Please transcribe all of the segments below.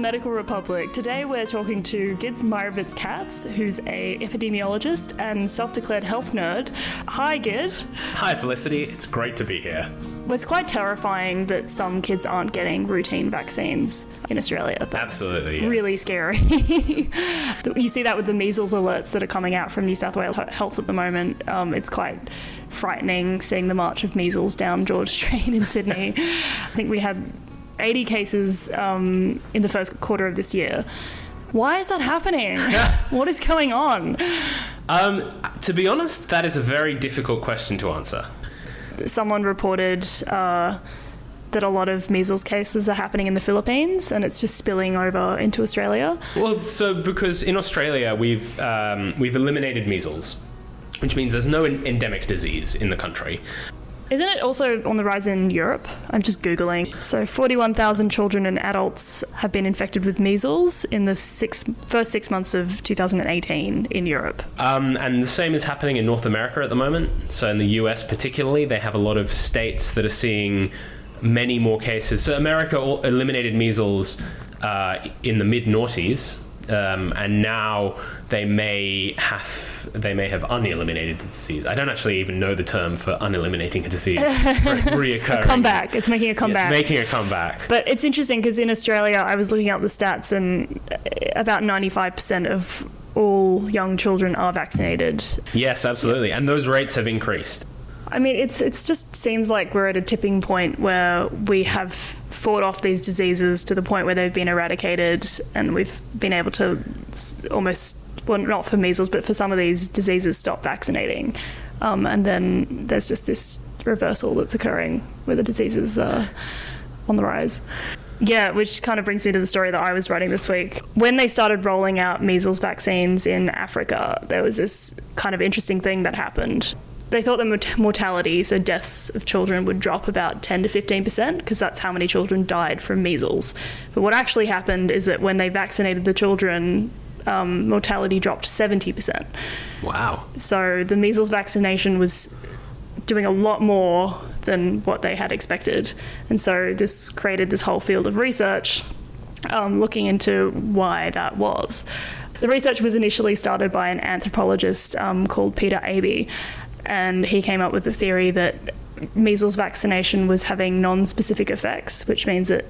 the Medical Republic. Today we're talking to Gids Meyerowitz Katz, who's a epidemiologist and self-declared health nerd. Hi, Gid. Hi, Felicity. It's great to be here. Well, it's quite terrifying that some kids aren't getting routine vaccines in Australia. That's Absolutely, yes. really scary. you see that with the measles alerts that are coming out from New South Wales Health at the moment. Um, it's quite frightening seeing the march of measles down George Street in Sydney. I think we had 80 cases um, in the first quarter of this year. Why is that happening? what is going on? Um, to be honest, that is a very difficult question to answer. Someone reported uh, that a lot of measles cases are happening in the Philippines and it's just spilling over into Australia. Well, so because in Australia we've um, we've eliminated measles, which means there's no endemic disease in the country. Isn't it also on the rise in Europe? I'm just Googling. So, 41,000 children and adults have been infected with measles in the six, first six months of 2018 in Europe. Um, and the same is happening in North America at the moment. So, in the US particularly, they have a lot of states that are seeing many more cases. So, America eliminated measles uh, in the mid noughties um, and now they may have they may have uneliminated the disease. I don't actually even know the term for uneliminating a disease, reoccurring. a comeback. It's making a comeback. Yeah, making a comeback. But it's interesting because in Australia, I was looking up the stats, and about ninety five percent of all young children are vaccinated. Yes, absolutely, and those rates have increased. I mean, it's it's just seems like we're at a tipping point where we have fought off these diseases to the point where they've been eradicated, and we've been able to almost well, not for measles, but for some of these diseases, stop vaccinating, um, and then there's just this reversal that's occurring where the diseases are on the rise. Yeah, which kind of brings me to the story that I was writing this week. When they started rolling out measles vaccines in Africa, there was this kind of interesting thing that happened they thought the mortality, so deaths of children, would drop about 10 to 15% because that's how many children died from measles. But what actually happened is that when they vaccinated the children, um, mortality dropped 70%. Wow. So the measles vaccination was doing a lot more than what they had expected. And so this created this whole field of research um, looking into why that was. The research was initially started by an anthropologist um, called Peter Aaby, and he came up with the theory that measles vaccination was having non specific effects, which means that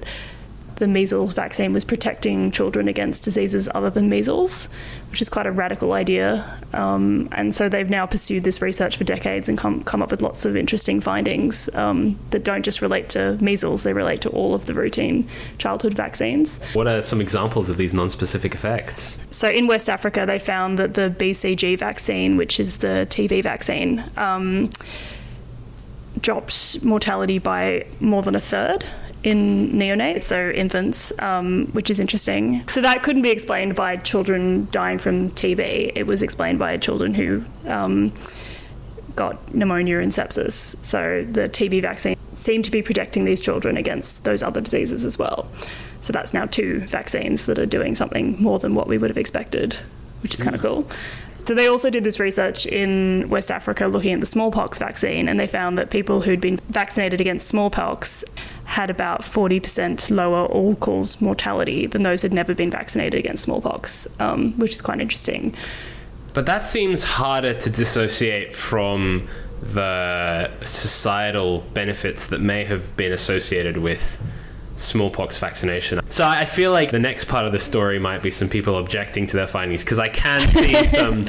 the measles vaccine was protecting children against diseases other than measles, which is quite a radical idea. Um, and so they've now pursued this research for decades and come, come up with lots of interesting findings um, that don't just relate to measles, they relate to all of the routine childhood vaccines. What are some examples of these non specific effects? So in West Africa, they found that the BCG vaccine, which is the TB vaccine, um, dropped mortality by more than a third in neonates, so infants, um, which is interesting. So that couldn't be explained by children dying from TB. It was explained by children who um, got pneumonia and sepsis. So the TB vaccine seemed to be protecting these children against those other diseases as well. So that's now two vaccines that are doing something more than what we would have expected, which is kind of cool. So they also did this research in West Africa looking at the smallpox vaccine, and they found that people who'd been vaccinated against smallpox had about 40% lower all cause mortality than those who'd never been vaccinated against smallpox, um, which is quite interesting. But that seems harder to dissociate from the societal benefits that may have been associated with smallpox vaccination. So I feel like the next part of the story might be some people objecting to their findings because I can see some.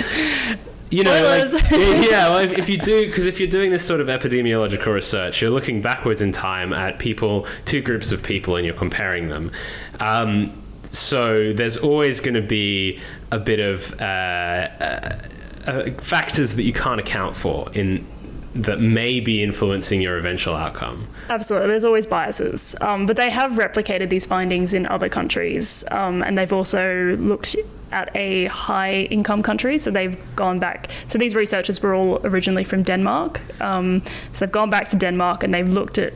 You know, like, yeah. Well, if, if you do, because if you're doing this sort of epidemiological research, you're looking backwards in time at people, two groups of people, and you're comparing them. Um, so there's always going to be a bit of uh, uh, uh, factors that you can't account for in that may be influencing your eventual outcome. Absolutely, there's always biases, um, but they have replicated these findings in other countries, um, and they've also looked at a high income country. So they've gone back. So these researchers were all originally from Denmark. Um, so they've gone back to Denmark and they've looked at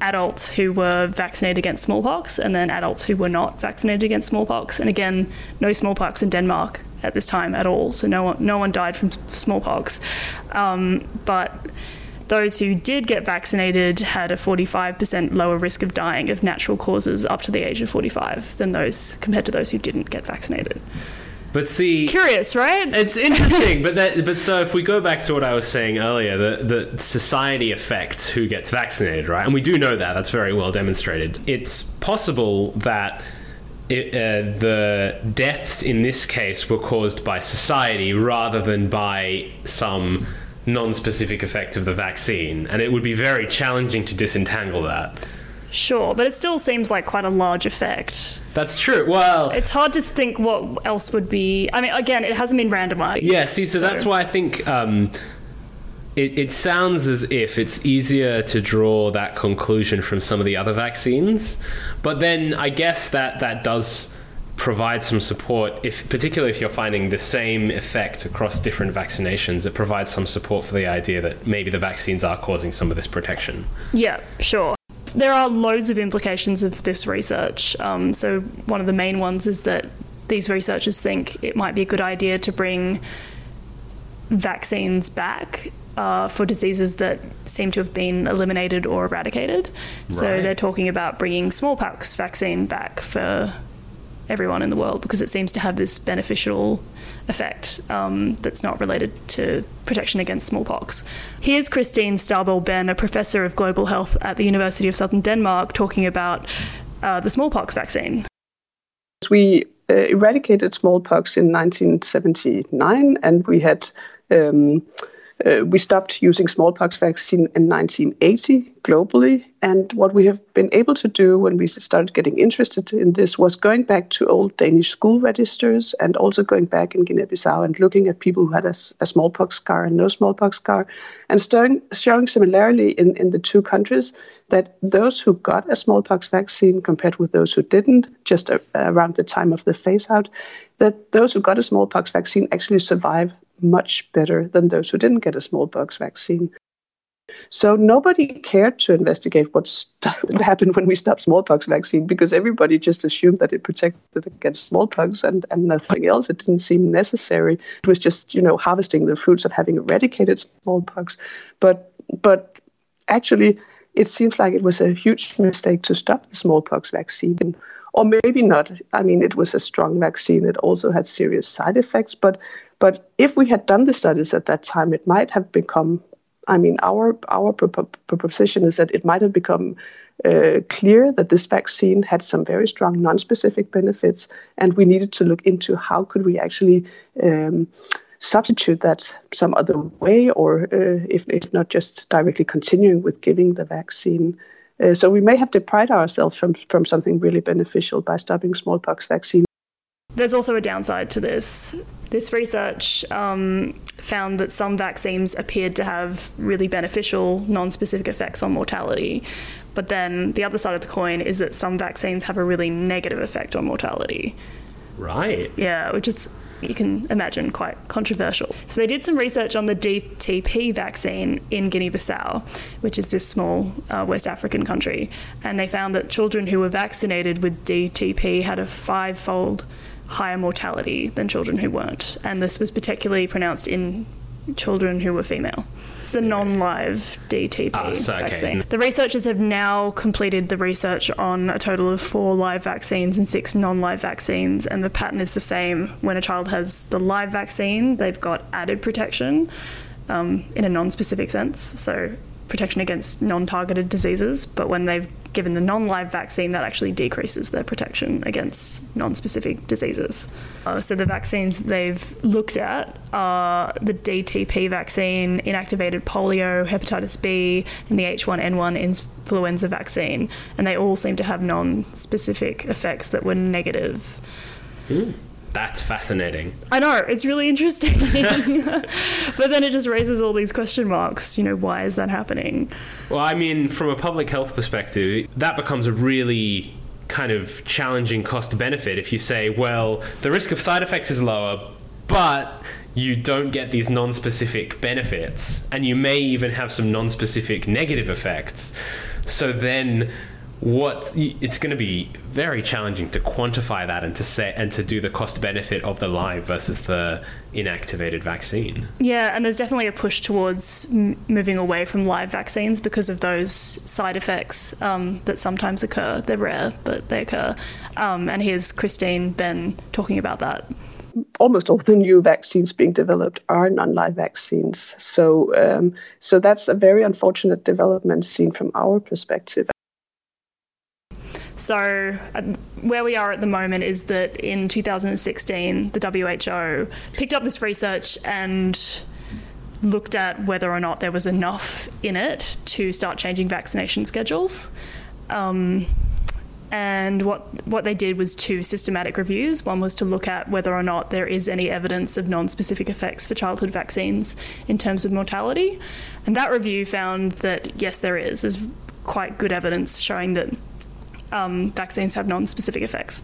adults who were vaccinated against smallpox and then adults who were not vaccinated against smallpox. And again, no smallpox in Denmark at this time at all. So no one, no one died from smallpox. Um, but those who did get vaccinated had a 45% lower risk of dying of natural causes up to the age of 45 than those compared to those who didn't get vaccinated. But see, Curious, right? It's interesting, but that, but so if we go back to what I was saying earlier, the the society affects who gets vaccinated, right? And we do know that that's very well demonstrated. It's possible that. It, uh, the deaths in this case were caused by society rather than by some non-specific effect of the vaccine, and it would be very challenging to disentangle that. Sure, but it still seems like quite a large effect. That's true. Well, It's hard to think what else would be. I mean, again, it hasn't been randomized. Yeah, see, so, that's why I think um, it, it sounds as if it's easier to draw that conclusion from some of the other vaccines, but then I guess that that does provide some support if particularly if you're finding the same effect across different vaccinations it provides some support for the idea that maybe the vaccines are causing some of this protection Yeah, sure. There are loads of implications of this research. Um, so, one of the main ones is that these researchers think it might be a good idea to bring vaccines back uh, for diseases that seem to have been eliminated or eradicated. So, they're talking about bringing smallpox vaccine back for everyone in the world because it seems to have this beneficial effect um, that's not related to protection against smallpox. Here's Christine Stabell Benn, a professor of global health at the University of Southern Denmark, talking about uh, the smallpox vaccine. We uh, eradicated smallpox in 1979, and we had um, uh, we stopped using smallpox vaccine in 1980 globally. And what we have been able to do when we started getting interested in this was going back to old Danish school registers and also going back in Guinea-Bissau and looking at people who had a smallpox scar and no smallpox scar, and showing, showing similarly in, in the two countries that those who got a smallpox vaccine compared with those who didn't, just a, around the time of the phase out, that those who got a smallpox vaccine actually survive much better than those who didn't get a smallpox vaccine. So nobody cared to investigate what st- happened when we stopped smallpox vaccine because everybody just assumed that it protected against smallpox and, and nothing else. It didn't seem necessary. It was just you know harvesting the fruits of having eradicated smallpox. But but actually, it seems like it was a huge mistake to stop the smallpox vaccine. Or maybe not. I mean, it was a strong vaccine. It also had serious side effects. But but if we had done the studies at that time, it might have become I mean, our our proposition is that it might have become uh, clear that this vaccine had some very strong non-specific benefits, and we needed to look into how could we actually um, substitute that some other way, or uh, if, if not just directly continuing with giving the vaccine. Uh, so we may have deprived ourselves from from something really beneficial by stopping smallpox vaccine. There's also a downside to this. This research um, found that some vaccines appeared to have really beneficial, non specific effects on mortality. But then the other side of the coin is that some vaccines have a really negative effect on mortality. right Yeah, which is, you can imagine, quite controversial. So they did some research on the DTP vaccine in Guinea Bissau, which is this small uh, West African country. And they found that children who were vaccinated with DTP had a five fold higher mortality than children who weren't. And this was particularly pronounced in children who were female. It's the non live DTP Ah, so, okay. vaccine. The researchers have now completed the research on a total of four live vaccines and six non live vaccines, and the pattern is the same. When a child has the live vaccine, they've got added protection um, in a non specific sense, so protection against non targeted diseases, but when they've given the non live vaccine, that actually decreases their protection against non specific diseases. Uh, so the vaccines they've looked at are the DTP vaccine, inactivated polio, hepatitis B, and the H1N1 influenza vaccine, and they all seem to have non specific effects that were negative. That's fascinating I know, it's really interesting. but then it just raises all these question marks. You know, why is that happening? Well, I mean, from a public health perspective, that becomes a really kind of challenging cost benefit if you say, well, the risk of side effects is lower, but you don't get these non specific benefits, and you may even have some non specific negative effects. So then, what it's going to be very challenging to quantify that and to say and to do the cost benefit of the live versus the inactivated vaccine. Yeah, and there's definitely a push towards m- moving away from live vaccines because of those side effects um, that sometimes occur. They're rare, but they occur. Um, and here's Christine Benn talking about that almost all the new vaccines being developed are non-live vaccines. So, um, so that's a very unfortunate development seen from our perspective. So, uh, where we are at the moment is that in 2016, the WHO picked up this research and looked at whether or not there was enough in it to start changing vaccination schedules. Um, and what what they did was two systematic reviews. One was to look at whether or not there is any evidence of non-specific effects for childhood vaccines in terms of mortality, and that review found that yes, there is. There's quite good evidence showing that um, vaccines have non-specific effects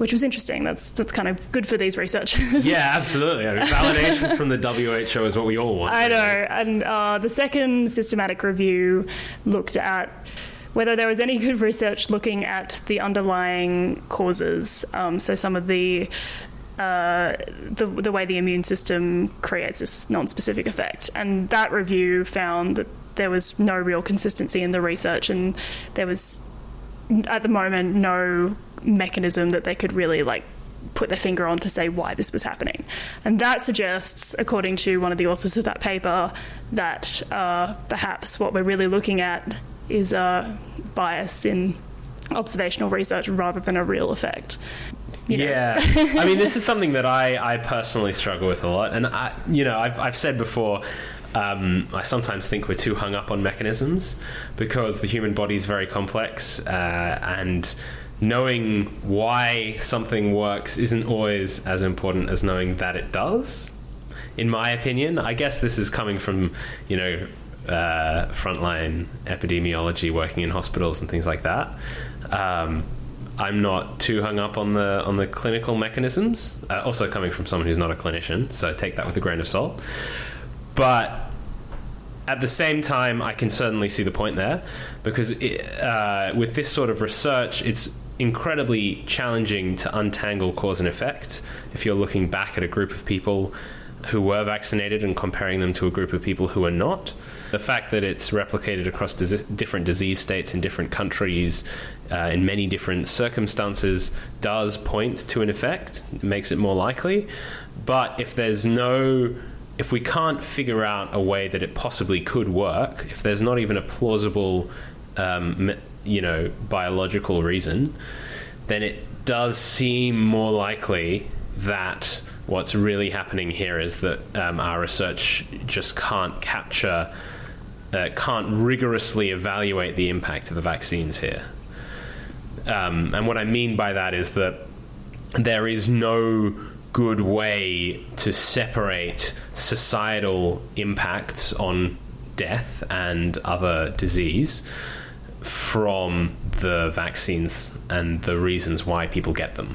which was interesting. That's that's kind of good for these researchers. yeah, absolutely. I mean, validation from the WHO is what we all want. I know. And uh, the second systematic review looked at whether there was any good research looking at the underlying causes. Um, so some of the uh, the, the way the immune system creates this non-specific effect, and that review found that there was no real consistency in the research, and there was at the moment no mechanism that they could really like put their finger on to say why this was happening. And that suggests, according to one of the authors of that paper, that uh, perhaps what we're really looking at is a bias in observational research rather than a real effect. You know? Yeah, I mean, this is something that I, I personally struggle with a lot, and I, you know, I've, I've said before um, I sometimes think we're too hung up on mechanisms because the human body is very complex uh, and knowing why something works isn't always as important as knowing that it does. In my opinion, I guess this is coming from, you know, uh, frontline epidemiology, working in hospitals and things like that. Um, I'm not too hung up on the on the clinical mechanisms. Uh, also, coming from someone who's not a clinician, so take that with a grain of salt. But at the same time, I can certainly see the point there because it, uh, with this sort of research, it's incredibly challenging to untangle cause and effect if you're looking back at a group of people who were vaccinated and comparing them to a group of people who are not. The fact that it's replicated across dis- different disease states in different countries uh, in many different circumstances does point to an effect, it makes it more likely. But if there's no if we can't figure out a way that it possibly could work, if there's not even a plausible, um, you know, biological reason, then it does seem more likely that what's really happening here is that um, our research just can't capture, uh, can't rigorously evaluate the impact of the vaccines here. Um, and what I mean by that is that there is no good way to separate societal impacts on death and other disease from the vaccines and the reasons why people get them.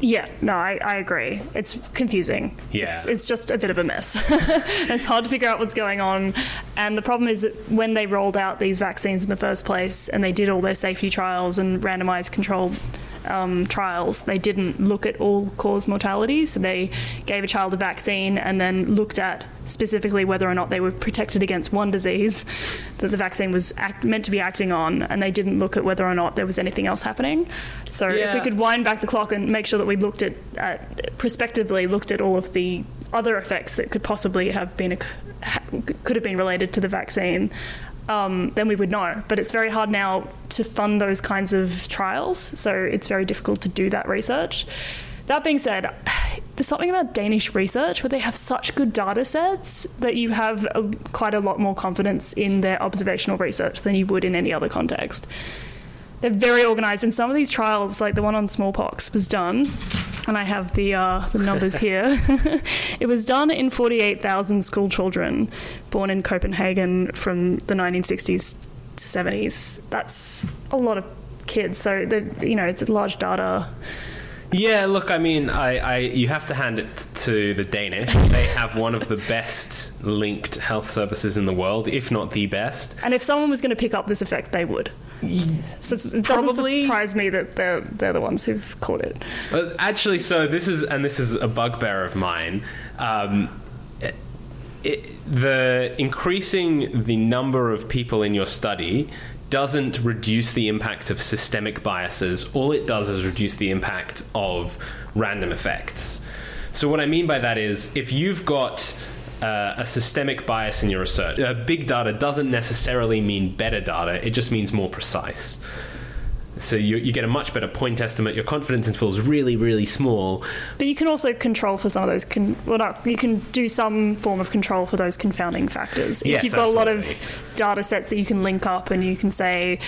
Yeah, no, I, I agree. It's confusing. Yeah. It's, it's just a bit of a mess. it's hard to figure out what's going on. And the problem is that when they rolled out these vaccines in the first place and they did all their safety trials and randomized controlled um, trials, they didn't look at all cause mortality. So they gave a child a vaccine and then looked at specifically whether or not they were protected against one disease that the vaccine was act- meant to be acting on, and they didn't look at whether or not there was anything else happening. So yeah. if we could wind back the clock and make sure that we looked at, at prospectively looked at all of the other effects that could possibly have been a, could have been related to the vaccine, um, then we would know. But it's very hard now to fund those kinds of trials, so it's very difficult to do that research. That being said, there's something about Danish research where they have such good data sets that you have a, quite a lot more confidence in their observational research than you would in any other context. They're very organized, and some of these trials, like the one on smallpox, was done, and I have the uh, the numbers here. it was done in 48,000 school children born in Copenhagen from the 1960s to 70s. That's a lot of kids. So, the you know, it's a large data Yeah, look, I mean, I, I you have to hand it to the Danish. They have one of the best linked health services in the world, if not the best. And if someone was going to pick up this effect, they would. So it doesn't Probably. surprise me that they're they're the ones who've caught it. Uh, actually, so this is and this is a bugbear of mine. Um, it, it, the increasing the number of people in your study doesn't reduce the impact of systemic biases. All it does is reduce the impact of random effects. So what I mean by that is if you've got uh, a systemic bias in your research, uh, big data doesn't necessarily mean better data. It just means more precise. So you, you get a much better point estimate. Your confidence interval is really, really small. But you can also control for some of those. Con- well, not, you can do some form of control for those confounding factors. If Yes, you've got a lot of data sets that you can link up, and you can say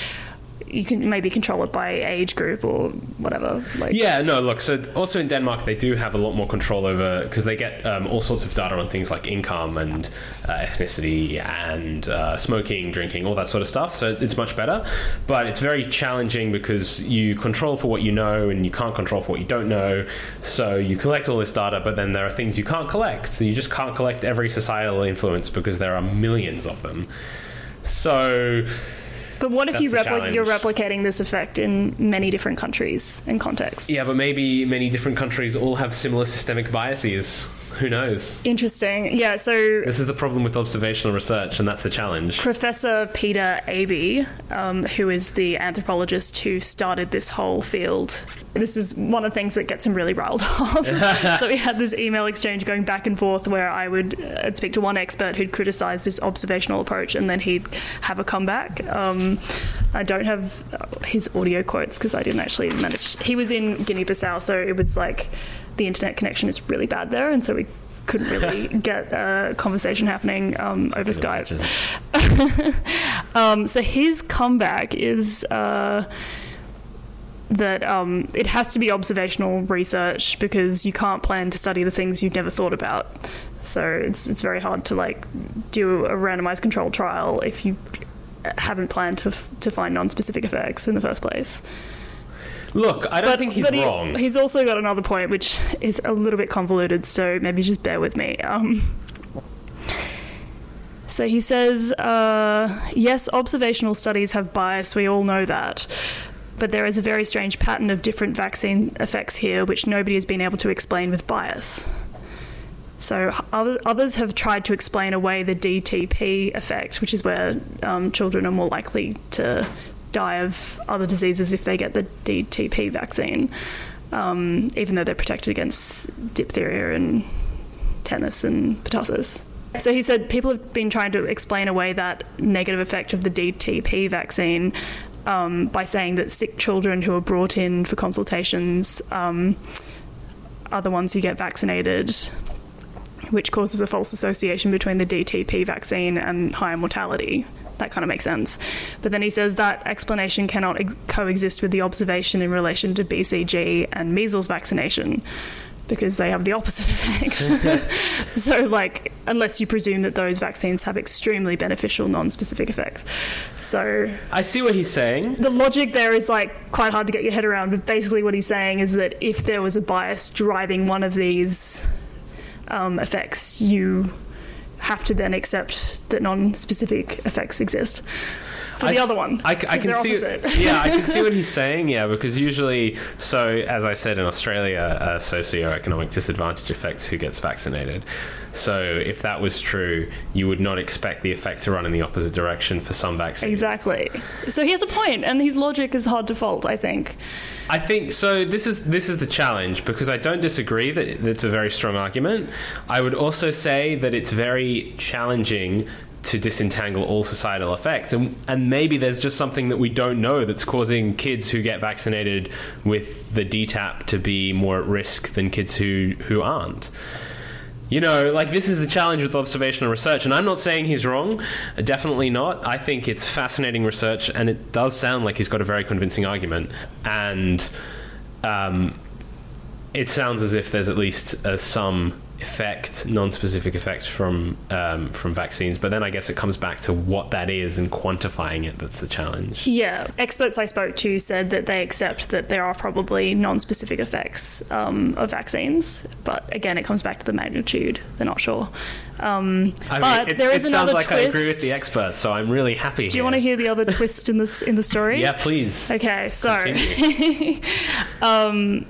you can maybe control it by age group or whatever. Like, Yeah, no, look, so also in Denmark, they do have a lot more control over, because they get um, all sorts of data on things like income and uh, ethnicity and uh, smoking, drinking, all that sort of stuff. So it's much better. But it's very challenging because you control for what you know and you can't control for what you don't know. So you collect all this data, but then there are things you can't collect. So you just can't collect every societal influence because there are millions of them. So. But what if you repli- you're replicating this effect in many different countries and contexts? Yeah, but maybe many different countries all have similar systemic biases. Who knows? Interesting. Yeah, so This is the problem with observational research, and that's the challenge. Professor Peter Aaby, um, who is the anthropologist who started this whole field, this is one of the things that gets him really riled up. so we had this email exchange going back and forth where I would uh, speak to one expert who'd criticize this observational approach and then he'd have a comeback. Um, I don't have his audio quotes because I didn't actually manage. He was in Guinea Bissau, so it was like the internet connection is really bad there, and so we couldn't really get a conversation happening um, over Skype. um, so his comeback is uh, that um, it has to be observational research because you can't plan to study the things you've never thought about. So it's it's very hard to like do a randomized controlled trial if you haven't planned to f- to find non-specific effects in the first place. Look, I don't think he's but he- wrong. he's also got another point which is a little bit convoluted, so maybe just bear with me. Um, so he says, uh, yes, observational studies have bias, we all know that. But there is a very strange pattern of different vaccine effects here, which nobody has been able to explain with bias. So others have tried to explain away the DTP effect, which is where um, children are more likely to die of other diseases if they get the DTP vaccine, um, even though they're protected against diphtheria and tetanus and pertussis. So he said people have been trying to explain away that negative effect of the DTP vaccine um, by saying that sick children who are brought in for consultations um, are the ones who get vaccinated which causes a false association between the DTP vaccine and higher mortality. That kind of makes sense. But then he says that explanation cannot ex- coexist with the observation in relation to BCG and measles vaccination because they have the opposite effect. so, like, unless you presume that those vaccines have extremely beneficial non specific effects. So, I see what he's saying. the logic there is like quite hard to get your head around, but basically what he's saying is that if there was a bias driving one of these um, effects, you have to then accept that non-specific effects exist for I the other one. I, I can see. opposite. yeah, I can see what he's saying. Yeah, because usually, so as I said in Australia, uh, socioeconomic disadvantage affects who gets vaccinated. So if that was true, you would not expect the effect to run in the opposite direction for some vaccines. Exactly. So he has a point, and his logic is hard to fault. I think. I think so. This is this is the challenge because I don't disagree that it's a very strong argument. I would also say that it's very challenging to disentangle all societal effects, and and maybe there's just something that we don't know that's causing kids who get vaccinated with the DTaP to be more at risk than kids who who aren't. You know, like this is the challenge with observational research, and I'm not saying he's wrong. Definitely not. I think it's fascinating research, and it does sound like he's got a very convincing argument. And um, it sounds as if there's at least uh, some effect, non-specific effect from um, from vaccines. But then I guess it comes back to what that is and quantifying it. That's the challenge. Yeah, experts I spoke to said that they accept that there are probably non-specific effects um, of vaccines, but again, it comes back to the magnitude. They're not sure. Um, I but mean, there it is sounds another like twist. I agree with the experts, so I'm really happy. Do you want to hear the other twist in this in the story? Yeah, please. Okay, so um,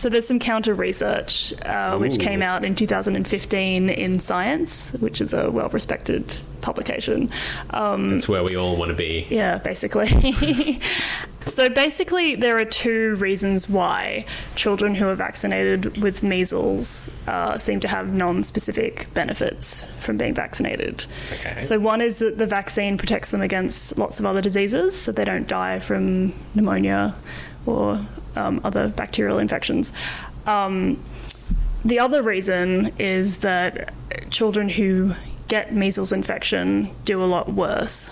so there's some counter research uh, which came out in 2015 in Science, which is a well-respected publication. Um, That's where we all want to be. yeah, basically. so basically, there are two reasons why children who are vaccinated with measles uh, seem to have non-specific benefits from being vaccinated. Okay. So one is that the vaccine protects them against lots of other diseases, so they don't die from pneumonia or um, other bacterial infections. Um, the other reason is that children who get measles infection do a lot worse.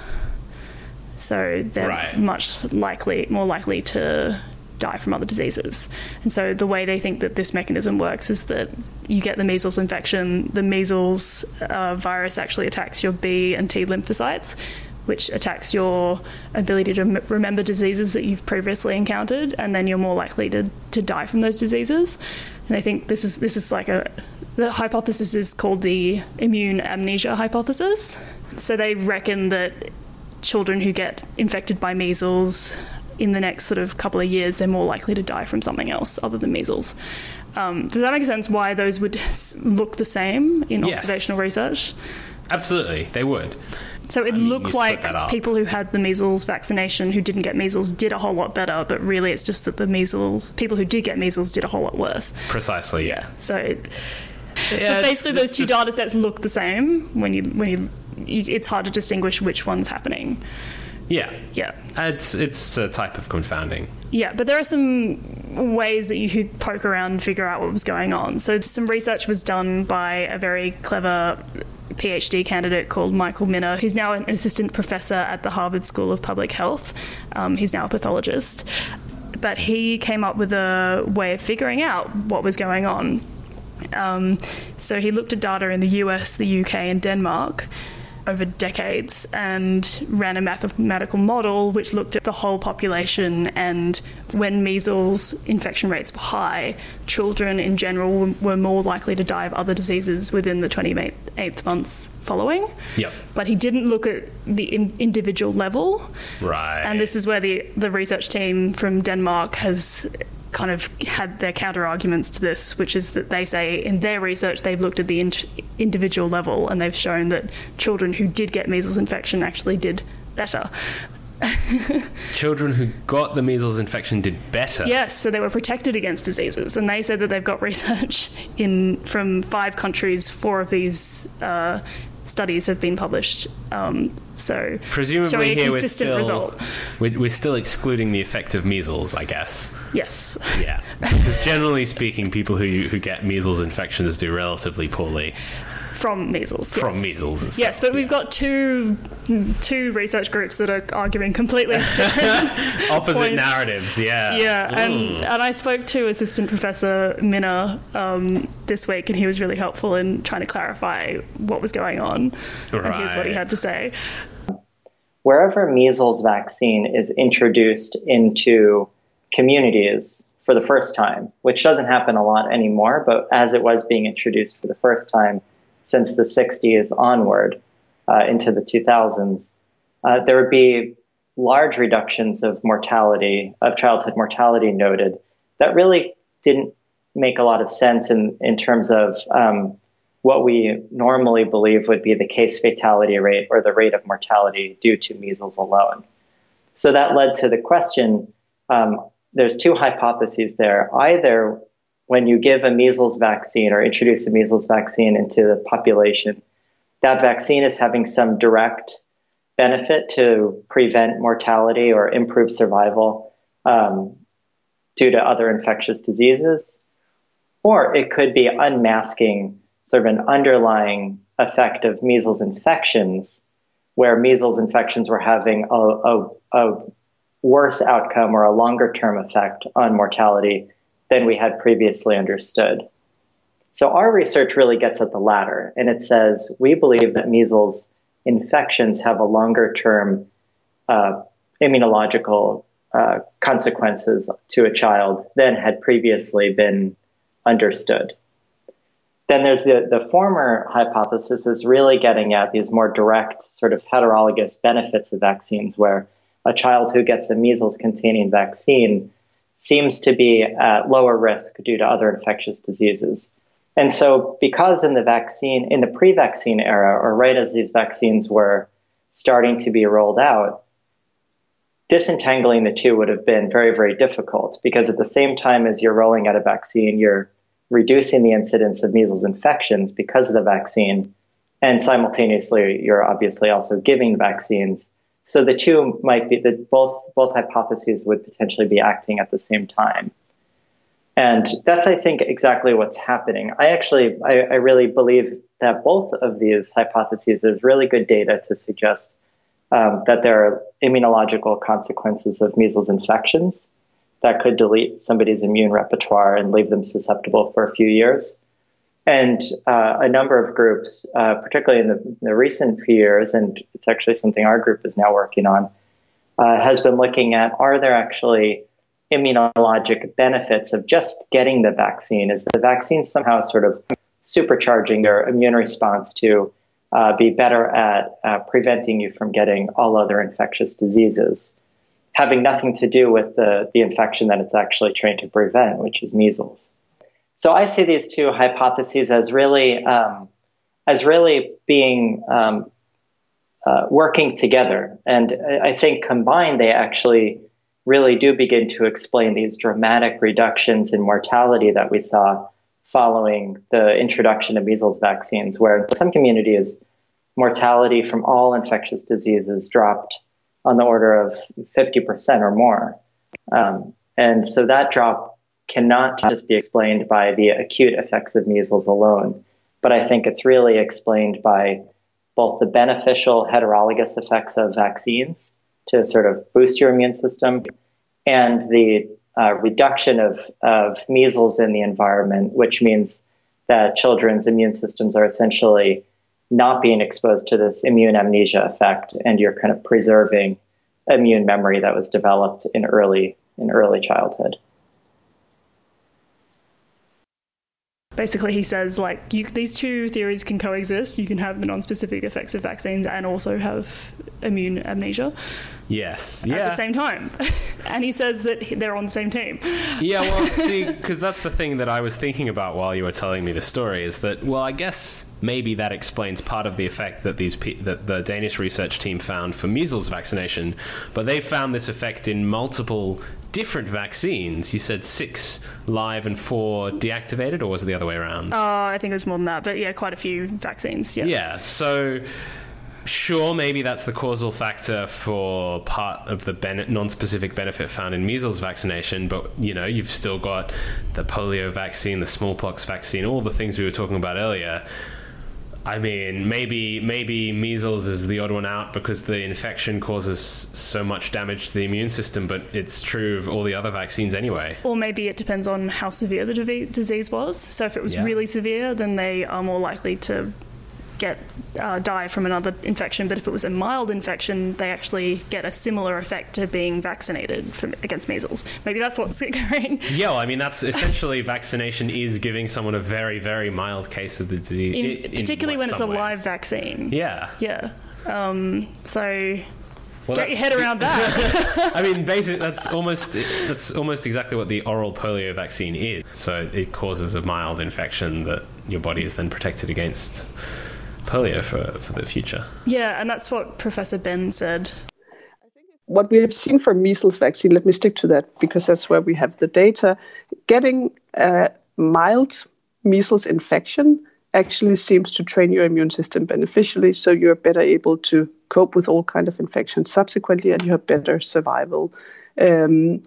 So they're Right. much likely, more likely to die from other diseases. And so the way they think that this mechanism works is that you get the measles infection, the measles uh, virus actually attacks your B and T lymphocytes, which attacks your ability to m- remember diseases that you've previously encountered, and then you're more likely to, to die from those diseases. And I think this is this is like a the hypothesis is called the immune amnesia hypothesis. So they reckon that children who get infected by measles in the next sort of couple of years, they're more likely to die from something else other than measles. Um, does that make sense? Why those would look the same in Yes. observational research? Absolutely, they would. So it mean, looked like people who had the measles vaccination who didn't get measles did a whole lot better, but really it's just that the measles people who did get measles did a whole lot worse. Precisely. Yeah. So it, Yeah, but basically, those two just- data sets look the same when you when you, you. It's hard to distinguish which one's happening. Yeah. Yeah. It's it's a type of confounding. Yeah, but there are some ways that you could poke around and figure out what was going on. So some research was done by a very clever PhD candidate called Michael Mina, who's now an assistant professor at the Harvard School of Public Health. Um, he's now a pathologist. But he came up with a way of figuring out what was going on. Um, so he looked at data in the US, the UK, and Denmark over decades and ran a mathematical model which looked at the whole population and when measles infection rates were high, children in general were- more likely to die of other diseases within the 28th months following. Yep. But he didn't look at the in- individual level. Right. And this is where the, the research team from Denmark has kind of had their counter arguments to this, which is that they say in their research they've looked at the in- individual level and they've shown that children who did get measles infection actually did better. Children who got the measles infection did better. Yes, so they were protected against diseases, and they said that they've got research in from five countries. Four of these uh, studies have been published. Um, so Presumably here we're still result. we're, we're still excluding the effect of measles, I guess. Yes. Yeah, because generally speaking, people who who get measles infections do relatively poorly From measles. from yes. measles. And Yes, stuff, but we've got two two research groups that are arguing completely different. opposite points. narratives. Yeah, yeah, and Mm. and I spoke to Assistant Professor Mina um, this week, and he was really helpful in trying to clarify what was going on. And here's what he had to say. wherever measles vaccine is introduced into communities for the first time, which doesn't happen a lot anymore, but as it was being introduced for the first time since the 60s onward uh, into the 2000s, uh, there would be large reductions of mortality, of childhood mortality noted, that really didn't make a lot of sense in, in terms of um, what we normally believe would be the case fatality rate or the rate of mortality due to measles alone. So that led to the question um, there's two hypotheses there. Either when you give a measles vaccine or introduce a measles vaccine into the population, that vaccine is having some direct benefit to prevent mortality or improve survival um, due to other infectious diseases, or it could be unmasking sort of an underlying effect of measles infections, where measles infections were having a, a, a worse outcome or a longer term effect on mortality than we had previously understood. So our research really gets at the latter, and it says we believe that measles infections have a longer term uh, immunological uh, consequences to a child than had previously been understood. Then there's the, the former hypothesis is really getting at these more direct sort of heterologous benefits of vaccines where a child who gets a measles containing vaccine seems to be at lower risk due to other infectious diseases. And so because in the vaccine, in the pre-vaccine era, or right as these vaccines were starting to be rolled out, disentangling the two would have been very, very difficult because at the same time as you're rolling out a vaccine, you're reducing the incidence of measles infections because of the vaccine. And simultaneously, you're obviously also giving vaccines. So the two might be that both, both hypotheses would potentially be acting at the same time. And that's, I think, exactly what's happening. I actually, I, I really believe that both of these hypotheses, there's really good data to suggest um, that there are immunological consequences of measles infections that could delete somebody's immune repertoire and leave them susceptible for a few years. And uh, a number of groups, uh, particularly in the, in the, recent few years, and it's actually something our group is now working on, uh, has been looking at are there actually immunologic benefits of just getting the vaccine? Is the vaccine somehow sort of supercharging your immune response to uh, be better at uh, preventing you from getting all other infectious diseases? having nothing to do with the, the infection that it's actually trying to prevent, which is measles. So I see these two hypotheses as really um, as really being um, uh, working together, and I think combined they actually really do begin to explain these dramatic reductions in mortality that we saw following the introduction of measles vaccines, where in some communities mortality from all infectious diseases dropped on the order of 50% or more. Um, and so that drop cannot just be explained by the acute effects of measles alone, but I think it's really explained by both the beneficial heterologous effects of vaccines to sort of boost your immune system and the uh, reduction of, of measles in the environment, which means that children's immune systems are essentially not being exposed to this immune amnesia effect and you're kind of preserving immune memory that was developed in early in early childhood. Basically, he says like you, these two theories can coexist. You can have the non-specific effects of vaccines and also have immune amnesia. Yes. At yeah. the same time, and he says that they're on the same team. Yeah. Well, see, because that's the thing that I was thinking about while you were telling me the story is that well, I guess maybe that explains part of the effect that these pe- that the Danish research team found for measles vaccination, but they found this effect in multiple different vaccines. You said six live and four deactivated, or was it the other way around? Oh, I think it was more than that, but yeah, quite a few vaccines. Yeah. Yeah. So sure, maybe that's the causal factor for part of the ben- non-specific benefit found in measles vaccination. But you know, you've still got the polio vaccine, the smallpox vaccine, all the things we were talking about earlier. I mean, maybe maybe measles is the odd one out because the infection causes so much damage to the immune system, but it's true of all the other vaccines anyway. Or maybe it depends on how severe the disease was. So if it was yeah. really severe, then they are more likely to get uh, die from another infection, but if it was a mild infection, they actually get a similar effect to being vaccinated from, against measles. Maybe that's what's occurring. Yeah, well, I mean that's essentially vaccination is giving someone a very very mild case of the disease, in, in, particularly in when it's a ways. live vaccine. Yeah, yeah. Um, so well, Get your head around that. I mean, basically, that's almost that's almost exactly what the oral polio vaccine is. So it causes a mild infection that your body is then protected against polio for, for the future. Yeah, and that's what Professor Benn said. What we have seen for measles vaccine, let me stick to that because that's where we have the data. Getting a mild measles infection actually seems to train your immune system beneficially, so you're better able to cope with all kind of infections subsequently, and you have better survival. Um,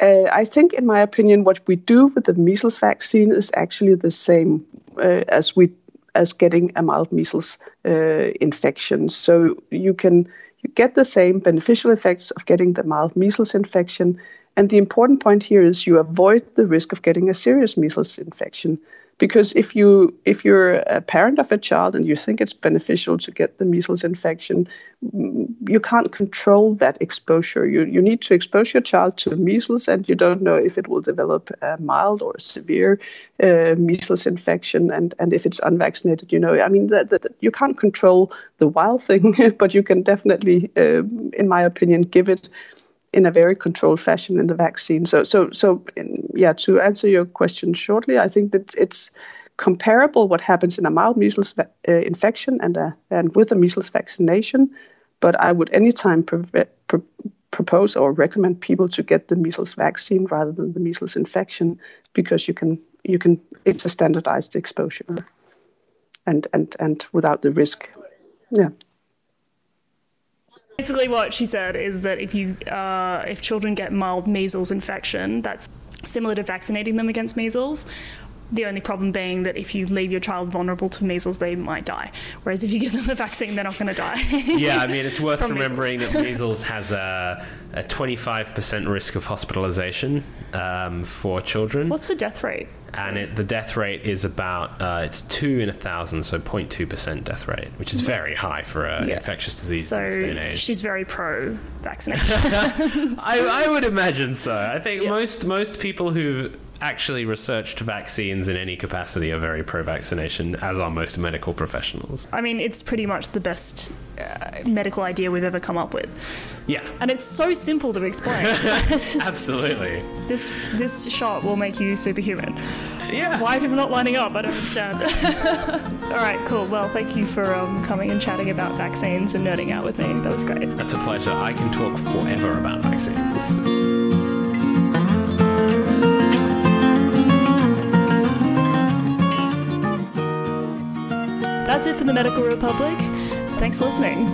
uh, I think, in my opinion, what we do with the measles vaccine is actually the same uh, as we as getting a mild measles uh, infection. So you can you get the same beneficial effects of getting the mild measles infection, And the important point here is you avoid the risk of getting a serious measles infection because if you if you're a parent of a child and you think it's beneficial to get the measles infection mm, you can't control that exposure. You you need to expose your child to measles and you don't know if it will develop a mild or severe uh, measles infection. And and if it's unvaccinated you know i mean that, that you can't control the wild thing but you can definitely uh, in my opinion give it in a very controlled fashion in the vaccine. So, so, so, yeah. To answer your question shortly, I think that it's comparable what happens in a mild measles va- uh, infection and a, and with a measles vaccination. But I would anytime pre- pre- propose or recommend people to get the measles vaccine rather than the measles infection because you can you can it's a standardized exposure and and and without the risk. Yeah. Basically, what she said is that if you uh, if children get mild measles infection, that's similar to vaccinating them against measles. The only problem being that if you leave your child vulnerable to measles, they might die. Whereas if you give them the vaccine, they're not going to die. yeah, I mean, it's worth From remembering measles. that measles has a, a 25% risk of hospitalization um, for children. What's the death rate? And it, the death rate is about uh, it's two in a thousand, so 0.2 percent death rate, which is very high for an Yeah. infectious disease So in this day and age. she's very pro vaccination. I, I would imagine so. I think Yeah. most most people who've actually researched vaccines in any capacity are very pro-vaccination, as are most medical professionals. I mean, it's pretty much the best uh, medical idea we've ever come up with, Yeah, and it's so simple to explain. Just- absolutely. This this shot will make you superhuman. Yeah. Why are people not lining up? I don't understand. All right, cool. Well, thank you for um, coming and chatting about vaccines and nerding out with me. That was great. That's a pleasure. I can talk forever about vaccines. That's it for the Medical Republic. Thanks for listening.